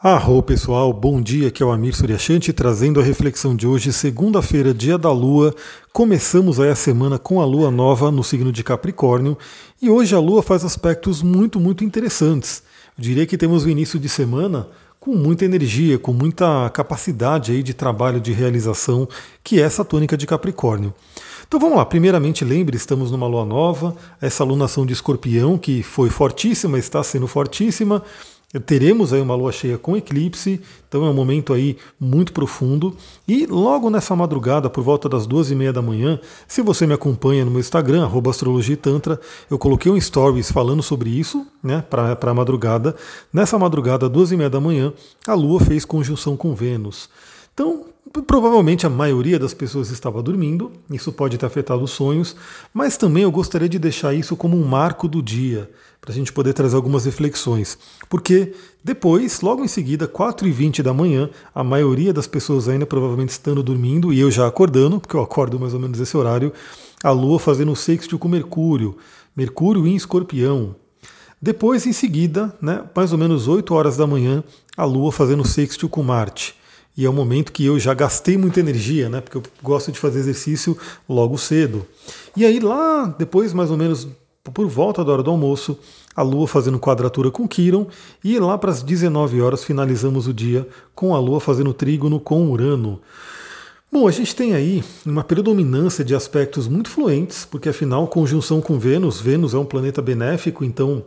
Arro pessoal, bom dia, aqui é o Amir Suryashanti trazendo a reflexão de hoje, segunda-feira, dia da Lua. Começamos aí a semana com a Lua nova no signo de Capricórnio e hoje a Lua faz aspectos muito, muito interessantes. Eu diria que temos o início de semana com muita energia, com muita capacidade aí de trabalho, de realização, que é essa tônica de Capricórnio. Então vamos lá, primeiramente lembre, estamos numa lua nova, essa alunação de escorpião que foi fortíssima, está sendo fortíssima, Teremos aí uma lua cheia com eclipse, então é um momento aí muito profundo. E logo nessa madrugada, por volta das duas e meia da manhã, se você me acompanha no meu Instagram, astrologitantra, eu coloquei um stories falando sobre isso, né, para a madrugada. Nessa madrugada, duas e meia da manhã, a lua fez conjunção com Vênus. Então, Provavelmente a maioria das pessoas estava dormindo, isso pode ter afetado os sonhos, mas também eu gostaria de deixar isso como um marco do dia, para a gente poder trazer algumas reflexões. Porque depois, logo em seguida, 4h20 da manhã, a maioria das pessoas ainda provavelmente estando dormindo, e eu já acordando, porque eu acordo mais ou menos esse horário, a Lua fazendo o sextil com Mercúrio, Mercúrio em escorpião. Depois, em seguida, né, mais ou menos 8 horas da manhã, a Lua fazendo o sextil com Marte e é um momento que eu já gastei muita energia, né? Porque eu gosto de fazer exercício logo cedo. E aí lá, depois mais ou menos por volta da hora do almoço, a Lua fazendo quadratura com Quiron, e lá para as 19 horas finalizamos o dia com a Lua fazendo trígono com Urano. Bom, a gente tem aí uma predominância de aspectos muito fluentes, porque afinal, conjunção com Vênus, Vênus é um planeta benéfico, então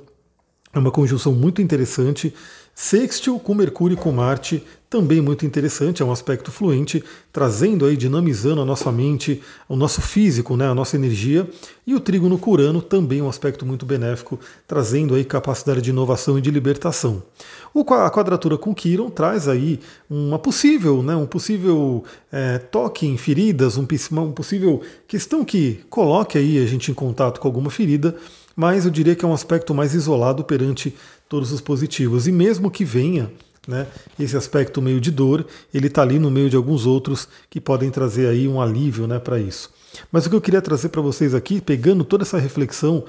é uma conjunção muito interessante. Sextil com Mercúrio e com Marte, também muito interessante, é um aspecto fluente, trazendo aí, dinamizando a nossa mente, o nosso físico, né, a nossa energia. E o trígono curano também um aspecto muito benéfico, trazendo aí capacidade de inovação e de libertação. O, a quadratura com Quiron traz aí uma possível, né, um possível é, toque em feridas, um, uma possível questão que coloque aí a gente em contato com alguma ferida, mas eu diria que é um aspecto mais isolado perante todos os positivos. E mesmo que venha né, esse aspecto meio de dor, ele está ali no meio de alguns outros que podem trazer aí um alívio né, para isso. Mas o que eu queria trazer para vocês aqui, pegando toda essa reflexão,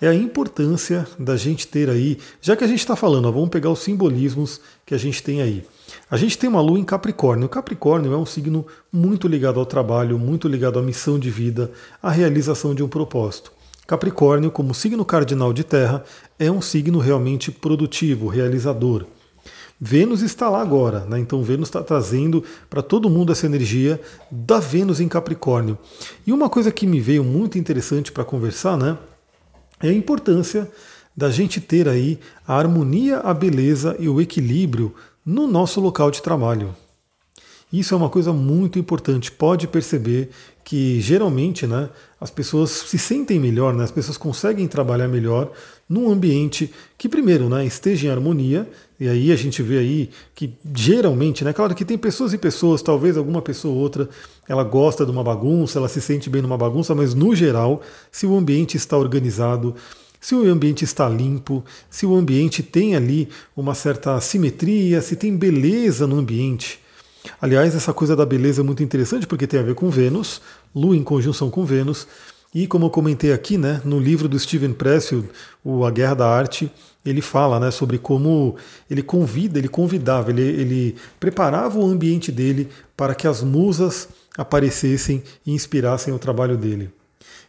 é a importância da gente ter aí, já que a gente está falando, ó, vamos pegar os simbolismos que a gente tem aí. A gente tem uma lua em Capricórnio. O Capricórnio é um signo muito ligado ao trabalho, muito ligado à missão de vida, à realização de um propósito. Capricórnio, como signo cardinal de terra, é um signo realmente produtivo, realizador. Vênus está lá agora, né? então Vênus está trazendo para todo mundo essa energia da Vênus em Capricórnio. E uma coisa que me veio muito interessante para conversar né, é a importância da gente ter aí a harmonia, a beleza e o equilíbrio no nosso local de trabalho. Isso é uma coisa muito importante. Pode perceber que geralmente né, as pessoas se sentem melhor, né, as pessoas conseguem trabalhar melhor num ambiente que, primeiro, né, esteja em harmonia. E aí a gente vê aí que geralmente, né, claro que tem pessoas e pessoas, talvez alguma pessoa ou outra, ela gosta de uma bagunça, ela se sente bem numa bagunça, mas no geral, se o ambiente está organizado, se o ambiente está limpo, se o ambiente tem ali uma certa simetria, se tem beleza no ambiente, Aliás, essa coisa da beleza é muito interessante porque tem a ver com Vênus, Lua em conjunção com Vênus, e como eu comentei aqui, né, no livro do Steven Pressfield, o A Guerra da Arte, ele fala né, sobre como ele convida, ele convidava, ele, ele preparava o ambiente dele para que as musas aparecessem e inspirassem o trabalho dele.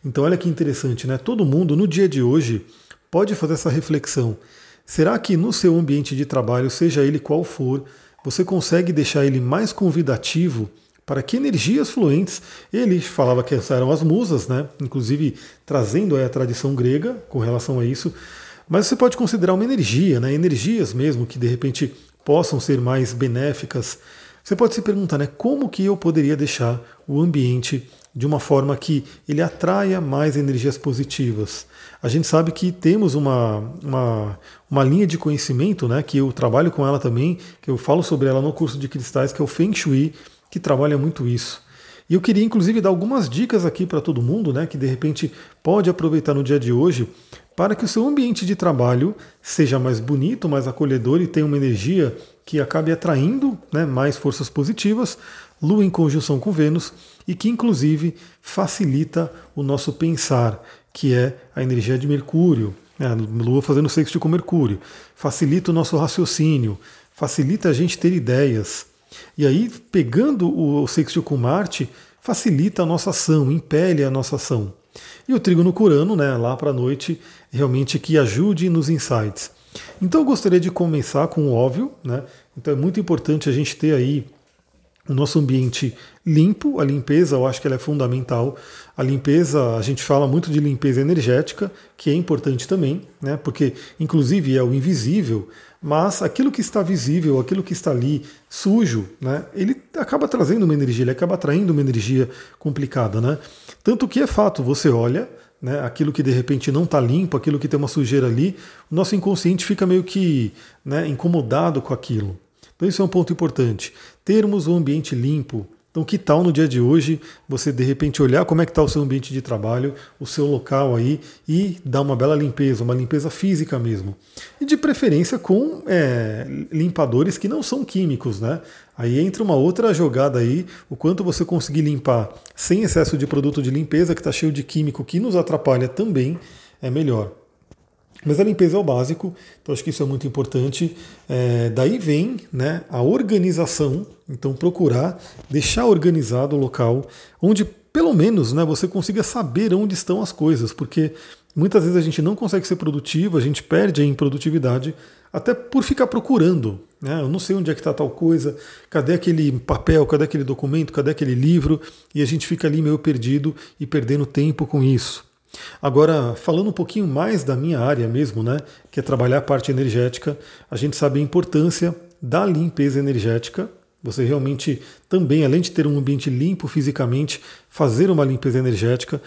Então olha que interessante, né? Todo mundo no dia de hoje pode fazer essa reflexão. Será que no seu ambiente de trabalho, seja ele qual for, você consegue deixar ele mais convidativo para que energias fluentes, ele falava que eram as musas, né? inclusive trazendo a tradição grega com relação a isso, mas você pode considerar uma energia, né? energias mesmo que de repente possam ser mais benéficas. Você pode se perguntar, né, como que eu poderia deixar o ambiente de uma forma que ele atraia mais energias positivas. A gente sabe que temos uma, uma, uma, linha de conhecimento, né, que eu trabalho com ela também, que eu falo sobre ela no curso de cristais, que é o Feng Shui, que trabalha muito isso. E eu queria inclusive dar algumas dicas aqui para todo mundo, né, que de repente pode aproveitar no dia de hoje, para que o seu ambiente de trabalho seja mais bonito, mais acolhedor e tenha uma energia que acabe atraindo né, mais forças positivas, Lua em conjunção com Vênus, e que inclusive facilita o nosso pensar, que é a energia de Mercúrio, né, Lua fazendo sexto com Mercúrio, facilita o nosso raciocínio, facilita a gente ter ideias. E aí, pegando o sextil com Marte, facilita a nossa ação, impele a nossa ação. E o trígono curano, né, lá para a noite, realmente que ajude nos insights. Então eu gostaria de começar com o óbvio, né? Então é muito importante a gente ter aí o nosso ambiente limpo, a limpeza eu acho que ela é fundamental. A limpeza, a gente fala muito de limpeza energética, que é importante também, né? Porque inclusive é o invisível, mas aquilo que está visível, aquilo que está ali sujo, né? Ele acaba trazendo uma energia, ele acaba atraindo uma energia complicada, né? Tanto que é fato, você olha, né, aquilo que de repente não está limpo, aquilo que tem uma sujeira ali, o nosso inconsciente fica meio que né, incomodado com aquilo. Então isso é um ponto importante. Termos um ambiente limpo. Então que tal no dia de hoje você de repente olhar como é que está o seu ambiente de trabalho, o seu local aí e dar uma bela limpeza, uma limpeza física mesmo. E de preferência com é, limpadores que não são químicos, né? Aí entra uma outra jogada aí, o quanto você conseguir limpar sem excesso de produto de limpeza, que está cheio de químico que nos atrapalha também, é melhor. Mas a limpeza é o básico, então acho que isso é muito importante. É, daí vem né, a organização, então procurar deixar organizado o local, onde pelo menos né, você consiga saber onde estão as coisas, porque muitas vezes a gente não consegue ser produtivo, a gente perde em produtividade, até por ficar procurando. Né? Eu não sei onde é que está tal coisa, cadê aquele papel, cadê aquele documento, cadê aquele livro, e a gente fica ali meio perdido e perdendo tempo com isso. Agora, falando um pouquinho mais da minha área mesmo, né, que é trabalhar a parte energética, a gente sabe a importância da limpeza energética. Você realmente também, além de ter um ambiente limpo fisicamente, fazer uma limpeza energética.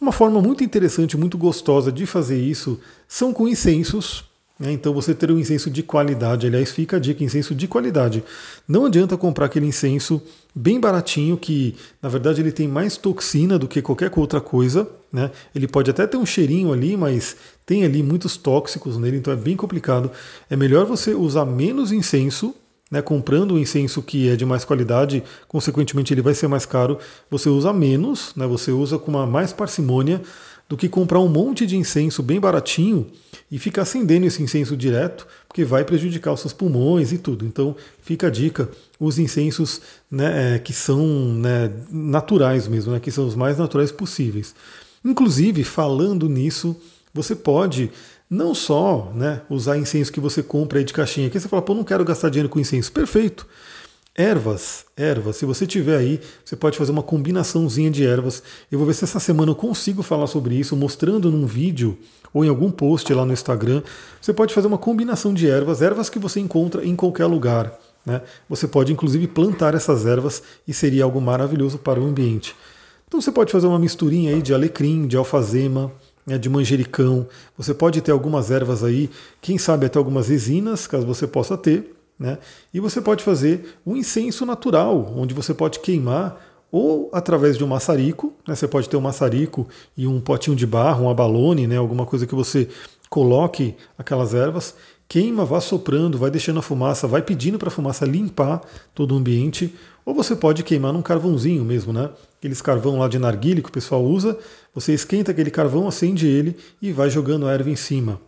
Uma forma muito interessante, muito gostosa de fazer isso são com incensos. Né? Então você ter um incenso de qualidade, aliás, fica a dica, incenso de qualidade. Não adianta comprar aquele incenso bem baratinho, que na verdade ele tem mais toxina do que qualquer outra coisa. Né? Ele pode até ter um cheirinho ali, mas tem ali muitos tóxicos nele, então é bem complicado. É melhor você usar menos incenso né, comprando um incenso que é de mais qualidade, consequentemente ele vai ser mais caro, você usa menos, né, você usa com uma mais parcimônia do que comprar um monte de incenso bem baratinho e ficar acendendo esse incenso direto, porque vai prejudicar os seus pulmões e tudo. Então fica a dica, os incensos né, é, que são né, naturais mesmo, né, que são os mais naturais possíveis. Inclusive, falando nisso, você pode não só né, usar incenso que você compra aí de caixinha, que você fala, pô, não quero gastar dinheiro com incenso. Perfeito. Ervas, ervas, se você tiver aí, você pode fazer uma combinaçãozinha de ervas. Eu vou ver se essa semana eu consigo falar sobre isso, mostrando num vídeo ou em algum post lá no Instagram. Você pode fazer uma combinação de ervas, ervas que você encontra em qualquer lugar. Né? Você pode inclusive plantar essas ervas e seria algo maravilhoso para o ambiente. Então você pode fazer uma misturinha aí de alecrim, de alfazema, né, de manjericão. Você pode ter algumas ervas aí, quem sabe até algumas resinas, caso você possa ter. Né? E você pode fazer um incenso natural, onde você pode queimar ou através de um maçarico, né? você pode ter um maçarico e um potinho de barro, um abalone, né? alguma coisa que você coloque aquelas ervas, queima, vá soprando, vai deixando a fumaça, vai pedindo para a fumaça limpar todo o ambiente, ou você pode queimar num carvãozinho mesmo, né? Aqueles carvão lá de narguile que o pessoal usa, você esquenta aquele carvão, acende ele e vai jogando a erva em cima.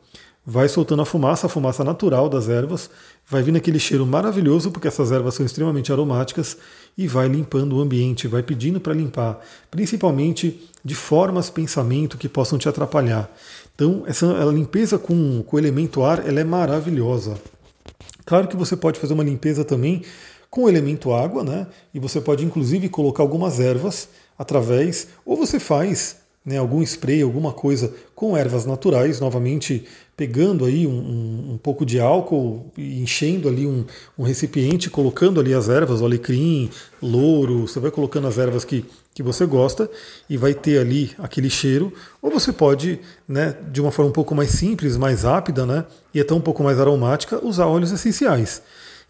Vai soltando a fumaça, a fumaça natural das ervas, vai vindo aquele cheiro maravilhoso, porque essas ervas são extremamente aromáticas, e vai limpando o ambiente, vai pedindo para limpar, principalmente de formas, pensamento que possam te atrapalhar. Então, essa limpeza com, com o elemento ar ela é maravilhosa. Claro que você pode fazer uma limpeza também com o elemento água, né? E você pode inclusive colocar algumas ervas através, ou você faz né, algum spray, alguma coisa com ervas naturais, novamente pegando aí um, um, um pouco de álcool e enchendo ali um, um, recipiente, colocando ali as ervas, o alecrim, louro, você vai colocando as ervas que, que você gosta e vai ter ali aquele cheiro, ou você pode, né, de uma forma um pouco mais simples, mais rápida, né, e até um pouco mais aromática, usar óleos essenciais.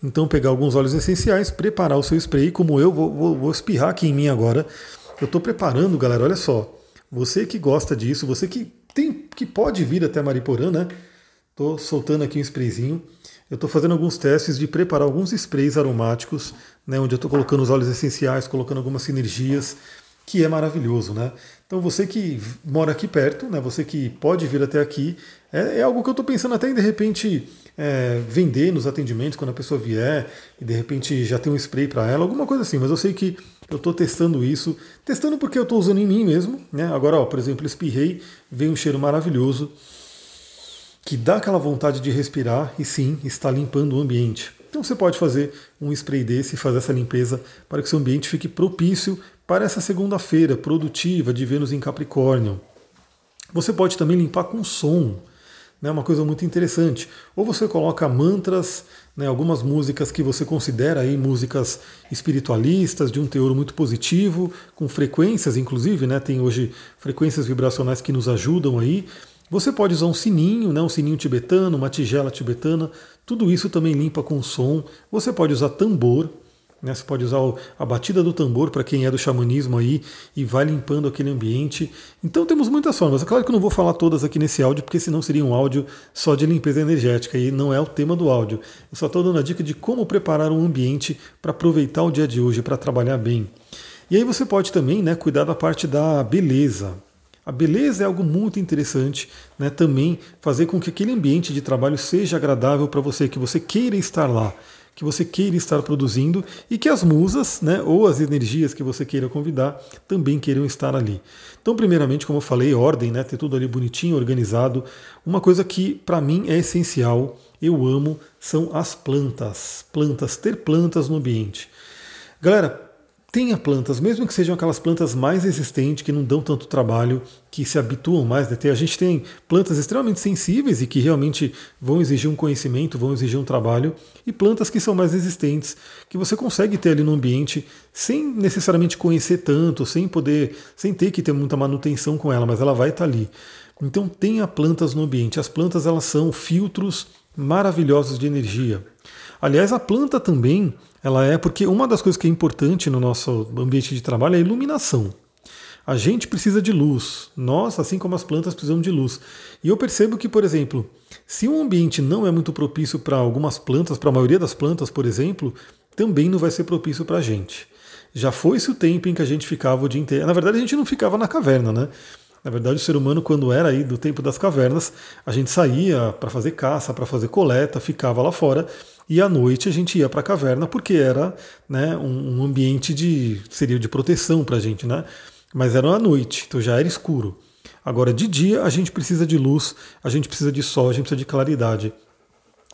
Então pegar alguns óleos essenciais, preparar o seu spray, como eu vou, vou, vou espirrar aqui em mim agora. Eu estou preparando, galera, olha só. Você que gosta disso, você que tem que pode vir até Mariporã, né? Estou soltando aqui um sprayzinho. Eu estou fazendo alguns testes de preparar alguns sprays aromáticos, né, onde eu estou colocando os óleos essenciais, colocando algumas sinergias, que é maravilhoso, né? Então você que mora aqui perto, né, você que pode vir até aqui, é, é algo que eu estou pensando até em de repente é, vender nos atendimentos quando a pessoa vier e de repente já tem um spray para ela, alguma coisa assim. Mas eu sei que eu estou testando isso, testando porque eu estou usando em mim mesmo. Né? Agora, ó, por exemplo, espirrei, veio um cheiro maravilhoso que dá aquela vontade de respirar e sim está limpando o ambiente. Então você pode fazer um spray desse e fazer essa limpeza para que seu ambiente fique propício para essa segunda-feira produtiva de Vênus em Capricórnio. Você pode também limpar com som né, uma coisa muito interessante. Ou você coloca mantras, né, algumas músicas que você considera aí músicas espiritualistas, de um teor muito positivo, com frequências, inclusive, né, tem hoje frequências vibracionais que nos ajudam aí. Você pode usar um sininho, né, um sininho tibetano, uma tigela tibetana, tudo isso também limpa com som. Você pode usar tambor, né? Você pode usar a batida do tambor para quem é do xamanismo aí e vai limpando aquele ambiente. Então temos muitas formas. É claro que eu não vou falar todas aqui nesse áudio, porque senão seria um áudio só de limpeza energética e não é o tema do áudio. Eu só estou dando a dica de como preparar um ambiente para aproveitar o dia de hoje, para trabalhar bem. E aí você pode também né, cuidar da parte da beleza. A beleza é algo muito interessante, né? Também fazer com que aquele ambiente de trabalho seja agradável para você, que você queira estar lá que você queira estar produzindo e que as musas, né, ou as energias que você queira convidar, também queiram estar ali. Então, primeiramente, como eu falei, ordem, né, ter tudo ali bonitinho, organizado. Uma coisa que para mim é essencial, eu amo, são as plantas. Plantas, ter plantas no ambiente. Galera, tenha plantas, mesmo que sejam aquelas plantas mais resistentes, que não dão tanto trabalho, que se habituam mais. Né? A gente tem plantas extremamente sensíveis e que realmente vão exigir um conhecimento, vão exigir um trabalho, e plantas que são mais resistentes, que você consegue ter ali no ambiente sem necessariamente conhecer tanto, sem poder, sem ter que ter muita manutenção com ela, mas ela vai estar ali. Então tenha plantas no ambiente. As plantas elas são filtros maravilhosos de energia. Aliás, a planta também ela é porque uma das coisas que é importante no nosso ambiente de trabalho é a iluminação. A gente precisa de luz. Nós, assim como as plantas, precisamos de luz. E eu percebo que, por exemplo, se um ambiente não é muito propício para algumas plantas, para a maioria das plantas, por exemplo, também não vai ser propício para a gente. Já foi-se o tempo em que a gente ficava o dia inteiro. Na verdade, a gente não ficava na caverna, né? Na verdade, o ser humano, quando era aí do tempo das cavernas, a gente saía para fazer caça, para fazer coleta, ficava lá fora e à noite a gente ia para a caverna porque era né, um, um, ambiente de seria de proteção para a gente, né? Mas era à noite, então já era escuro. Agora de dia a gente precisa de luz, a gente precisa de sol, a gente precisa de claridade.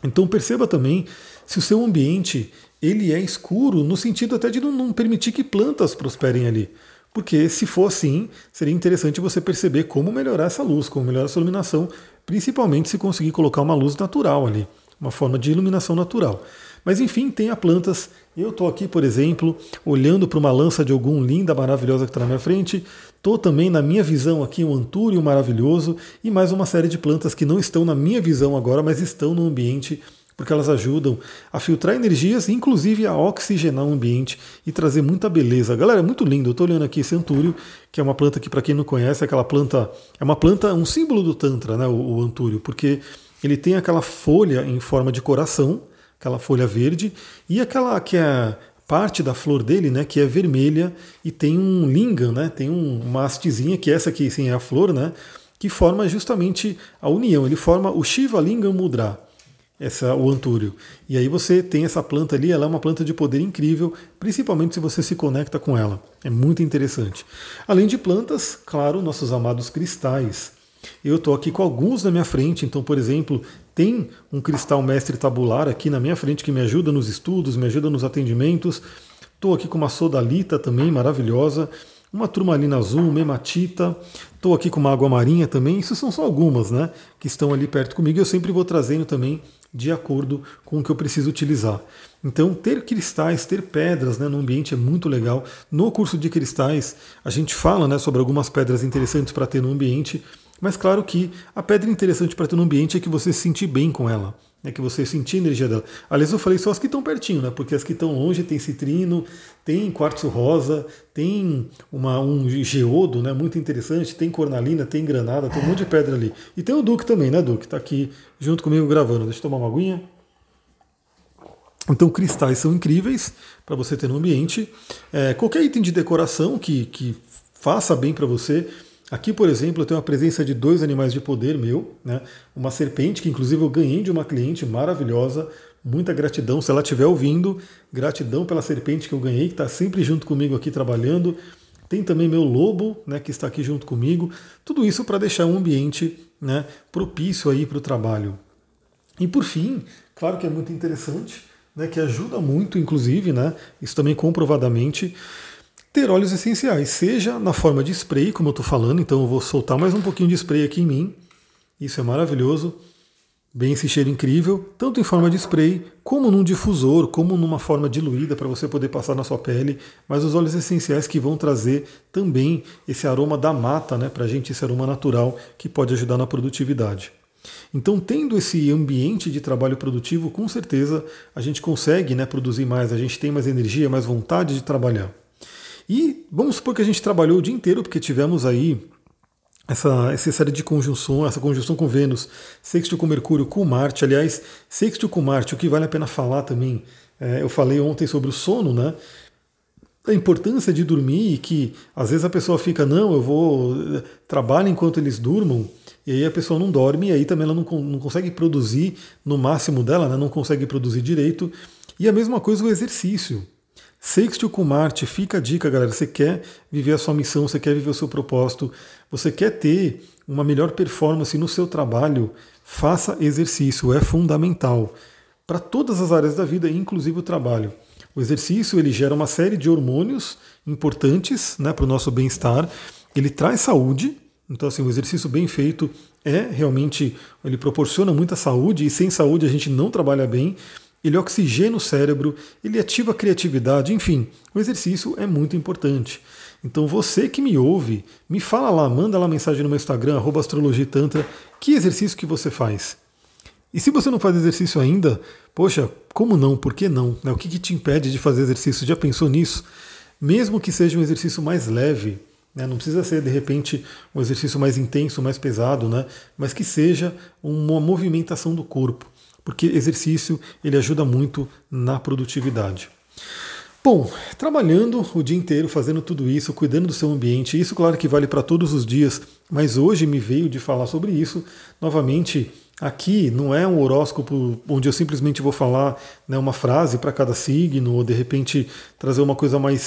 Então perceba também se o seu ambiente ele é escuro no sentido até de não, não permitir que plantas prosperem ali. Porque se for assim, seria interessante você perceber como melhorar essa luz, como melhorar essa iluminação, principalmente se conseguir colocar uma luz natural ali, uma forma de iluminação natural. Mas enfim, tenha plantas. Eu estou aqui, por exemplo, olhando para uma lança de algum linda, maravilhosa que está na minha frente. Estou também na minha visão aqui um antúrio maravilhoso e mais uma série de plantas que não estão na minha visão agora, mas estão no ambiente porque elas ajudam a filtrar energias, inclusive a oxigenar o ambiente e trazer muita beleza. Galera, é muito lindo. Eu estou olhando aqui esse antúrio, que é uma planta que, para quem não conhece, é aquela planta. É uma planta, um símbolo do Tantra, né? O, o antúrio, porque ele tem aquela folha em forma de coração, aquela folha verde, e aquela que é parte da flor dele, né, que é vermelha e tem um lingam, né, tem um, uma hastezinha que essa aqui sim é a flor, né, que forma justamente a união. Ele forma o Shiva Lingam Mudra essa, o antúrio. E aí você tem essa planta ali, ela é uma planta de poder incrível, principalmente se você se conecta com ela. É muito interessante. Além de plantas, claro, nossos amados cristais. Eu estou aqui com alguns na minha frente, então, por exemplo, tem um cristal mestre tabular aqui na minha frente que me ajuda nos estudos, me ajuda nos atendimentos. Estou aqui com uma sodalita também maravilhosa, uma turmalina azul, uma hematita. Estou aqui com uma água marinha também. Isso são só algumas, né? Que estão ali perto comigo. Eu sempre vou trazendo também de acordo com o que eu preciso utilizar. Então, ter cristais, ter pedras né, no ambiente é muito legal. No curso de cristais, a gente fala né, sobre algumas pedras interessantes para ter no ambiente, mas claro que a pedra interessante para ter no ambiente é que você se sentir bem com ela é que você sentir a energia dela. Aliás, eu falei só as que estão pertinho, né? Porque as que estão longe tem citrino, tem quartzo rosa, tem uma, um geodo, né? Muito interessante, tem cornalina, tem granada, tem um monte de pedra ali. E tem o Duque também, né, Duque? Está aqui junto comigo gravando. Deixa eu tomar uma aguinha. Então, cristais são incríveis para você ter no ambiente. É, qualquer item de decoração que, que faça bem para você. Aqui, por exemplo, eu tenho a presença de dois animais de poder meu, né? Uma serpente que inclusive eu ganhei de uma cliente maravilhosa. Muita gratidão, se ela estiver ouvindo, gratidão pela serpente que eu ganhei, que está sempre junto comigo aqui trabalhando. Tem também meu lobo, né, que está aqui junto comigo. Tudo isso para deixar um ambiente né, propício aí para o trabalho. E por fim, claro que é muito interessante, né, que ajuda muito, inclusive, né, isso também comprovadamente, ter óleos essenciais, seja na forma de spray, como eu estou falando, então eu vou soltar mais um pouquinho de spray aqui em mim. Isso é maravilhoso. Bem esse cheiro incrível, tanto em forma de spray, como num difusor, como numa forma diluída para você poder passar na sua pele, mas os óleos essenciais que vão trazer também esse aroma da mata, né, para a gente, esse aroma natural que pode ajudar na produtividade. Então, tendo esse ambiente de trabalho produtivo, com certeza a gente consegue né, produzir mais, a gente tem mais energia, mais vontade de trabalhar. E vamos supor que a gente trabalhou o dia inteiro, porque tivemos aí essa, essa série de conjunção, essa conjunção com Vênus, sexto com Mercúrio, com Marte. Aliás, sexto com Marte, o que vale a pena falar também, é, eu falei ontem sobre o sono, né? A importância de dormir e que às vezes a pessoa fica, não, eu vou trabalho enquanto eles durmam, e aí a pessoa não dorme, e aí também ela não, não consegue produzir no máximo dela, né? não consegue produzir direito. E a mesma coisa o exercício. Sextil com Marte, fica a dica, galera. Você quer viver a sua missão, você quer viver o seu propósito, você quer ter uma melhor performance no seu trabalho, faça exercício, é fundamental para todas as áreas da vida, inclusive o trabalho. O exercício ele gera uma série de hormônios importantes né, para o nosso bem-estar. Ele traz saúde, então assim, o exercício bem feito é realmente ele proporciona muita saúde e sem saúde a gente não trabalha bem ele oxigena o cérebro, ele ativa a criatividade, enfim, o exercício é muito importante. Então você que me ouve, me fala lá, manda lá mensagem no meu Instagram, astrologitantra, que exercício que você faz. E se você não faz exercício ainda, poxa, como não? Por que não? Né, o que, que te impede de fazer exercício? Já pensou nisso? Mesmo que seja um exercício mais leve, né, não precisa ser de repente um exercício mais intenso, mais pesado, né, mas que seja uma movimentação do corpo porque exercício ele ajuda muito na produtividade. Bom, trabalhando o dia inteiro, fazendo tudo isso, cuidando do seu ambiente, isso claro que vale para todos os dias, mas hoje me veio de falar sobre isso. Novamente, aqui não é um horóscopo onde eu simplesmente vou falar né, uma frase para cada signo, ou de repente trazer uma coisa mais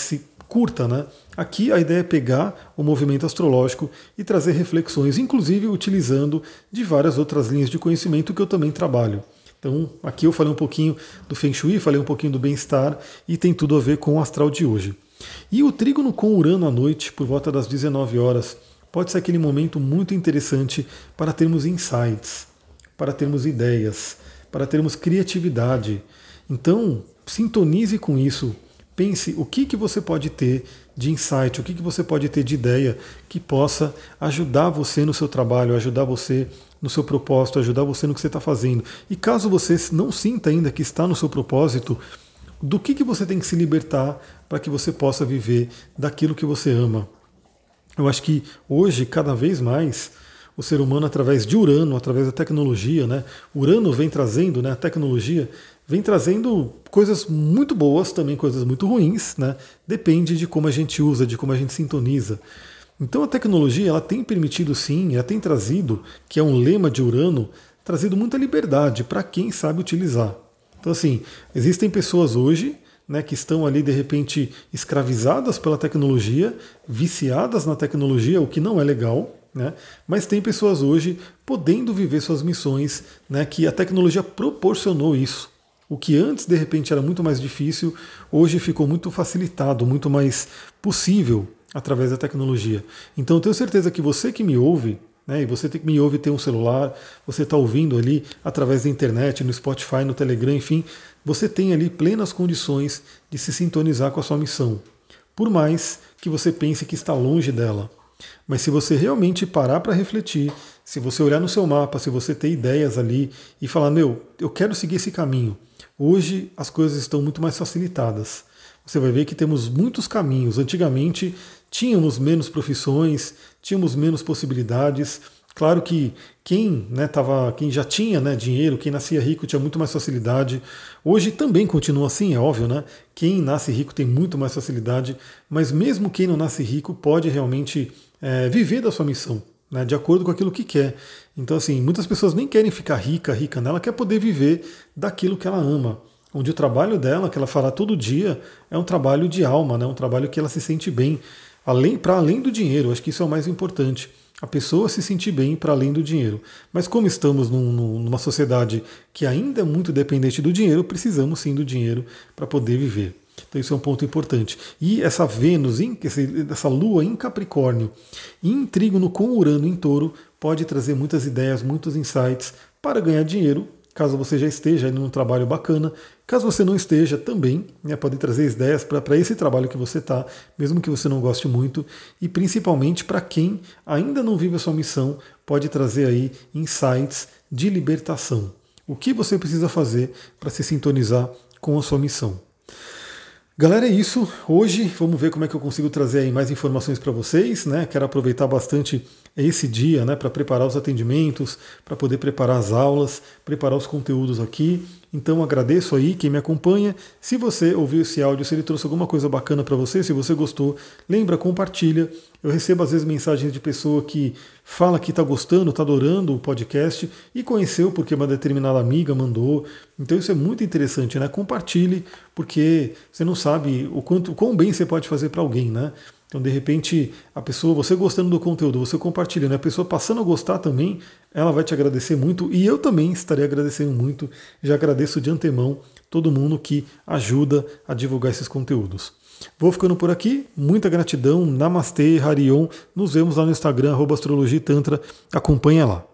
curta, né? Aqui a ideia é pegar o movimento astrológico e trazer reflexões, inclusive utilizando de várias outras linhas de conhecimento que eu também trabalho. Então, aqui eu falei um pouquinho do Feng Shui, falei um pouquinho do bem-estar e tem tudo a ver com o astral de hoje. E o trígono com Urano à noite, por volta das 19 horas, pode ser aquele momento muito interessante para termos insights, para termos ideias, para termos criatividade. Então, sintonize com isso. Pense o que, que você pode ter de insight, o que, que você pode ter de ideia que possa ajudar você no seu trabalho, ajudar você no seu propósito, ajudar você no que você está fazendo. E caso você não sinta ainda que está no seu propósito, do que, que você tem que se libertar para que você possa viver daquilo que você ama. Eu acho que hoje, cada vez mais, o ser humano, através de Urano, através da tecnologia, né? Urano vem trazendo, né? A tecnologia vem trazendo coisas muito boas, também coisas muito ruins, né? Depende de como a gente usa, de como a gente sintoniza. Então a tecnologia ela tem permitido sim, ela tem trazido, que é um lema de Urano, trazido muita liberdade para quem sabe utilizar. Então assim, existem pessoas hoje né, que estão ali de repente escravizadas pela tecnologia, viciadas na tecnologia, o que não é legal, né? Mas tem pessoas hoje podendo viver suas missões, né, que a tecnologia proporcionou isso. O que antes de repente era muito mais difícil, hoje ficou muito facilitado, muito mais possível através da tecnologia. Então eu tenho certeza que você que me ouve, né, e você que me ouve tem um celular, você está ouvindo ali através da internet, no Spotify, no Telegram, enfim, você tem ali plenas condições de se sintonizar com a sua missão. Por mais que você pense que está longe dela. Mas se você realmente parar para refletir, se você olhar no seu mapa, se você ter ideias ali e falar, meu, eu quero seguir esse caminho. Hoje as coisas estão muito mais facilitadas. Você vai ver que temos muitos caminhos. Antigamente tínhamos menos profissões, tínhamos menos possibilidades. Claro que quem, né, tava, quem já tinha né, dinheiro, quem nascia rico tinha muito mais facilidade. Hoje também continua assim, é óbvio, né? Quem nasce rico tem muito mais facilidade, mas mesmo quem não nasce rico pode realmente é, viver da sua missão, né, de acordo com aquilo que quer. Então, assim, muitas pessoas nem querem ficar rica, rica, né? ela quer poder viver daquilo que ela ama. Onde o trabalho dela, que ela fará todo dia, é um trabalho de alma, né? um trabalho que ela se sente bem, além para além do dinheiro. Acho que isso é o mais importante. A pessoa se sentir bem para além do dinheiro. Mas como estamos num, numa sociedade que ainda é muito dependente do dinheiro, precisamos sim do dinheiro para poder viver. Então isso é um ponto importante. E essa Vênus, essa Lua em Capricórnio, em trígono com Urano em Touro, pode trazer muitas ideias, muitos insights para ganhar dinheiro, caso você já esteja em um trabalho bacana. Caso você não esteja, também né, pode trazer ideias para esse trabalho que você está, mesmo que você não goste muito, e principalmente para quem ainda não vive a sua missão, pode trazer aí insights de libertação. O que você precisa fazer para se sintonizar com a sua missão? Galera, é isso. Hoje vamos ver como é que eu consigo trazer mais informações para vocês, né? Quero aproveitar bastante esse dia, né, para preparar os atendimentos, para poder preparar as aulas, preparar os conteúdos aqui. Então agradeço aí quem me acompanha. Se você ouviu esse áudio, se ele trouxe alguma coisa bacana para você, se você gostou, lembra, compartilha. Eu recebo às vezes mensagens de pessoa que fala que está gostando, está adorando o podcast e conheceu porque uma determinada amiga mandou. Então isso é muito interessante, né? Compartilhe, porque você não sabe o quanto, quão bem você pode fazer para alguém, né? Então, de repente, a pessoa, você gostando do conteúdo, você compartilhando, a pessoa passando a gostar também, ela vai te agradecer muito e eu também estarei agradecendo muito. Já agradeço de antemão todo mundo que ajuda a divulgar esses conteúdos. Vou ficando por aqui, muita gratidão, Namastê, Harion, nos vemos lá no Instagram, Astrologia Tantra, acompanha lá.